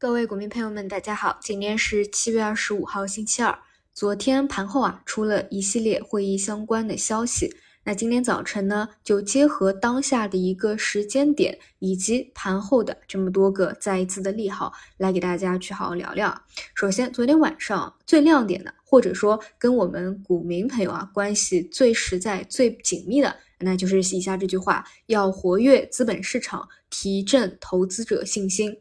各位股民朋友们，大家好，今天是七月二十五号，星期二。昨天盘后啊，出了一系列会议相关的消息。那今天早晨呢，就结合当下的一个时间点，以及盘后的这么多个再一次的利好，来给大家去好好聊聊。首先，昨天晚上最亮点的，或者说跟我们股民朋友啊关系最实在、最紧密的，那就是以下这句话：要活跃资本市场，提振投资者信心。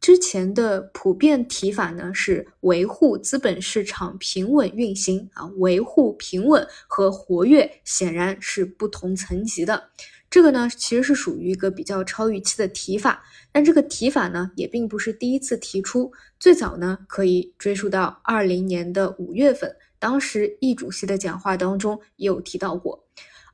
之前的普遍提法呢是维护资本市场平稳运行啊，维护平稳和活跃显然是不同层级的。这个呢其实是属于一个比较超预期的提法，但这个提法呢也并不是第一次提出，最早呢可以追溯到二零年的五月份，当时易主席的讲话当中也有提到过。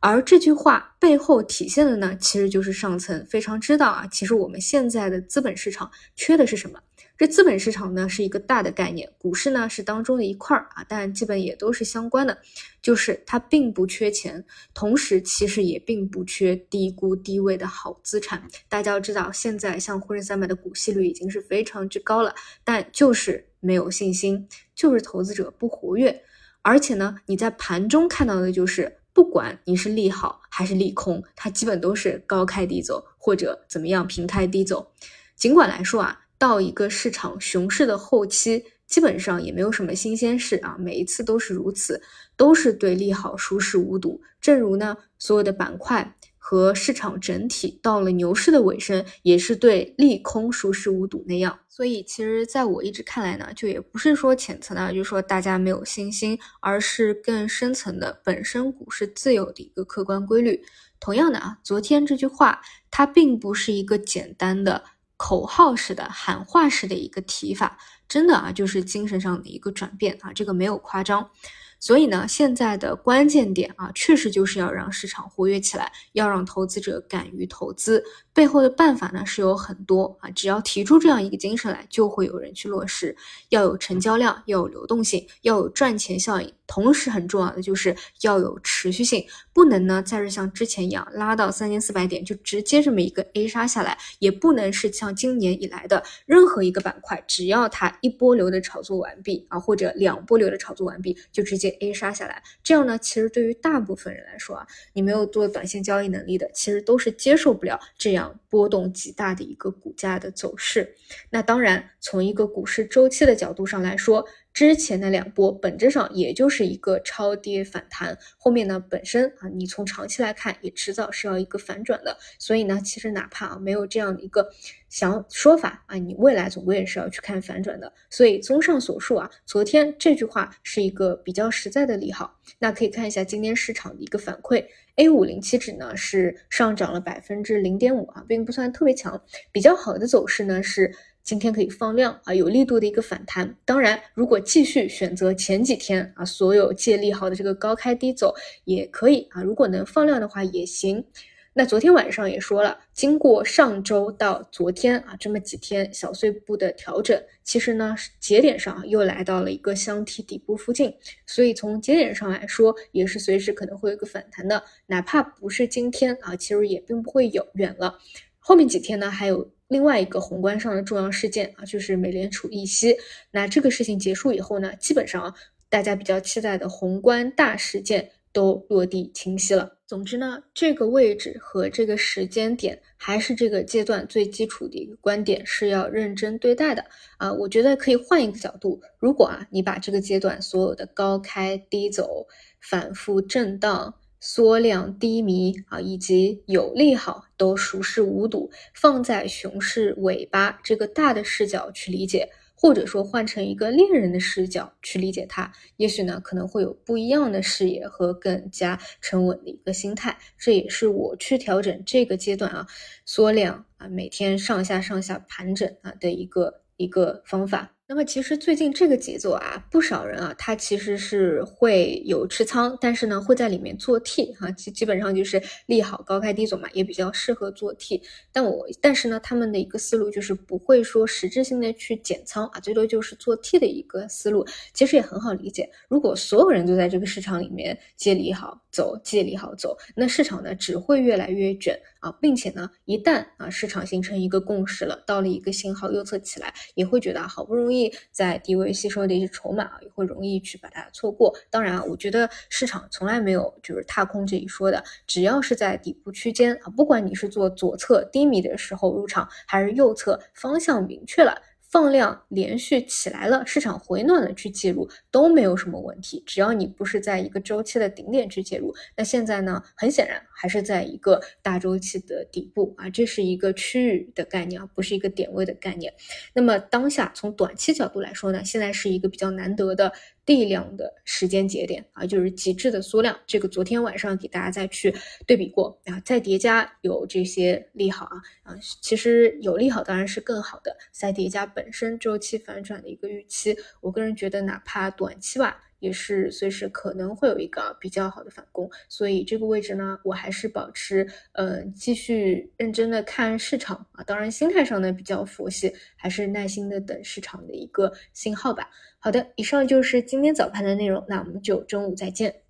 而这句话背后体现的呢，其实就是上层非常知道啊，其实我们现在的资本市场缺的是什么？这资本市场呢是一个大的概念，股市呢是当中的一块儿啊，但基本也都是相关的，就是它并不缺钱，同时其实也并不缺低估低位的好资产。大家要知道，现在像沪深三百的股息率已经是非常之高了，但就是没有信心，就是投资者不活跃，而且呢，你在盘中看到的就是。不管你是利好还是利空，它基本都是高开低走，或者怎么样平开低走。尽管来说啊，到一个市场熊市的后期，基本上也没有什么新鲜事啊，每一次都是如此，都是对利好熟视无睹。正如呢，所有的板块。和市场整体到了牛市的尾声，也是对利空熟视无睹那样。所以，其实在我一直看来呢，就也不是说浅层的，就是说大家没有信心，而是更深层的本身股市自有的一个客观规律。同样的啊，昨天这句话它并不是一个简单的口号式的喊话式的一个提法，真的啊，就是精神上的一个转变啊，这个没有夸张。所以呢，现在的关键点啊，确实就是要让市场活跃起来，要让投资者敢于投资。背后的办法呢是有很多啊，只要提出这样一个精神来，就会有人去落实。要有成交量，要有流动性，要有赚钱效应。同时很重要的就是要有持续性，不能呢再是像之前一样拉到三千四百点就直接这么一个 A 杀下来，也不能是像今年以来的任何一个板块，只要它一波流的炒作完毕啊，或者两波流的炒作完毕，就直接 A 杀下来。这样呢，其实对于大部分人来说啊，你没有做短线交易能力的，其实都是接受不了这样波动极大的一个股价的走势。那当然，从一个股市周期的角度上来说。之前的两波本质上也就是一个超跌反弹，后面呢本身啊，你从长期来看也迟早是要一个反转的，所以呢，其实哪怕啊没有这样的一个想说法啊，你未来总归也是要去看反转的。所以综上所述啊，昨天这句话是一个比较实在的利好。那可以看一下今天市场的一个反馈，A 五零期指呢是上涨了百分之零点五啊，并不算特别强，比较好的走势呢是。今天可以放量啊，有力度的一个反弹。当然，如果继续选择前几天啊，所有借利好的这个高开低走也可以啊。如果能放量的话也行。那昨天晚上也说了，经过上周到昨天啊这么几天小碎步的调整，其实呢节点上又来到了一个箱体底部附近，所以从节点上来说，也是随时可能会有一个反弹的。哪怕不是今天啊，其实也并不会有远了。后面几天呢还有。另外一个宏观上的重要事件啊，就是美联储议息。那这个事情结束以后呢，基本上啊大家比较期待的宏观大事件都落地清晰了。总之呢，这个位置和这个时间点，还是这个阶段最基础的一个观点是要认真对待的啊。我觉得可以换一个角度，如果啊你把这个阶段所有的高开低走、反复震荡。缩量低迷啊，以及有利好都熟视无睹，放在熊市尾巴这个大的视角去理解，或者说换成一个猎人的视角去理解它，也许呢可能会有不一样的视野和更加沉稳的一个心态。这也是我去调整这个阶段啊缩量啊每天上下上下盘整啊的一个一个方法。那么其实最近这个节奏啊，不少人啊，他其实是会有持仓，但是呢，会在里面做 T 哈，基基本上就是利好高开低走嘛，也比较适合做 T。但我但是呢，他们的一个思路就是不会说实质性的去减仓啊，最多就是做 T 的一个思路，其实也很好理解。如果所有人都在这个市场里面借利好走，借利好走，那市场呢只会越来越卷啊，并且呢，一旦啊市场形成一个共识了，到了一个信号右侧起来，也会觉得好不容易在低位吸收的一些筹码啊，也会容易去把它错过。当然啊，我觉得市场从来没有就是踏空这一说的，只要是在底部区间啊，不管你是做左侧低迷的时候入场，还是右侧方向明确了。放量连续起来了，市场回暖了去介入都没有什么问题，只要你不是在一个周期的顶点去介入。那现在呢，很显然还是在一个大周期的底部啊，这是一个区域的概念啊，不是一个点位的概念。那么当下从短期角度来说呢，现在是一个比较难得的。力量的时间节点啊，就是极致的缩量。这个昨天晚上给大家再去对比过啊，再叠加有这些利好啊啊，其实有利好当然是更好的。再叠加本身周期反转的一个预期，我个人觉得哪怕短期吧。也是随时可能会有一个比较好的反攻，所以这个位置呢，我还是保持呃继续认真的看市场啊，当然心态上呢比较佛系，还是耐心的等市场的一个信号吧。好的，以上就是今天早盘的内容，那我们就中午再见。